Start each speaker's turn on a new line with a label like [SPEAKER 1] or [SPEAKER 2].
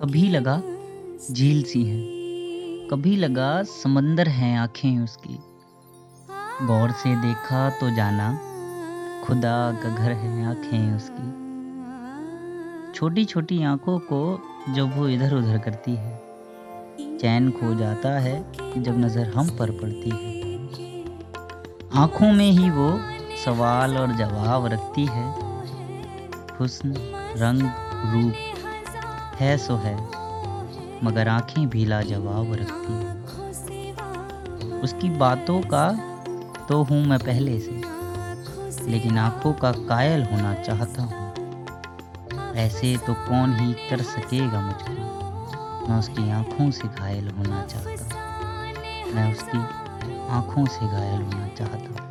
[SPEAKER 1] कभी लगा झील सी है, कभी लगा समंदर हैं आँखें उसकी। गौर से देखा तो जाना, खुदा का घर है आँखें उसकी। छोटी छोटी आँखों को जब वो इधर उधर करती है, चैन खो जाता है जब नज़र हम पर पड़ती है। आँखों में ही वो सवाल और जवाब रखती है, हुस्न, रंग, रूप। है सो है, मगर आँखें भी लाजवाब रखती हैं। उसकी बातों का तो हूँ मैं पहले से, लेकिन आँखों का कायल होना चाहता हूँ। ऐसे तो कौन ही कर सकेगा मुझको? मैं उसकी आँखों से घायल होना चाहता हूँ। मैं उसकी आँखों से घायल होना चाहता हूँ।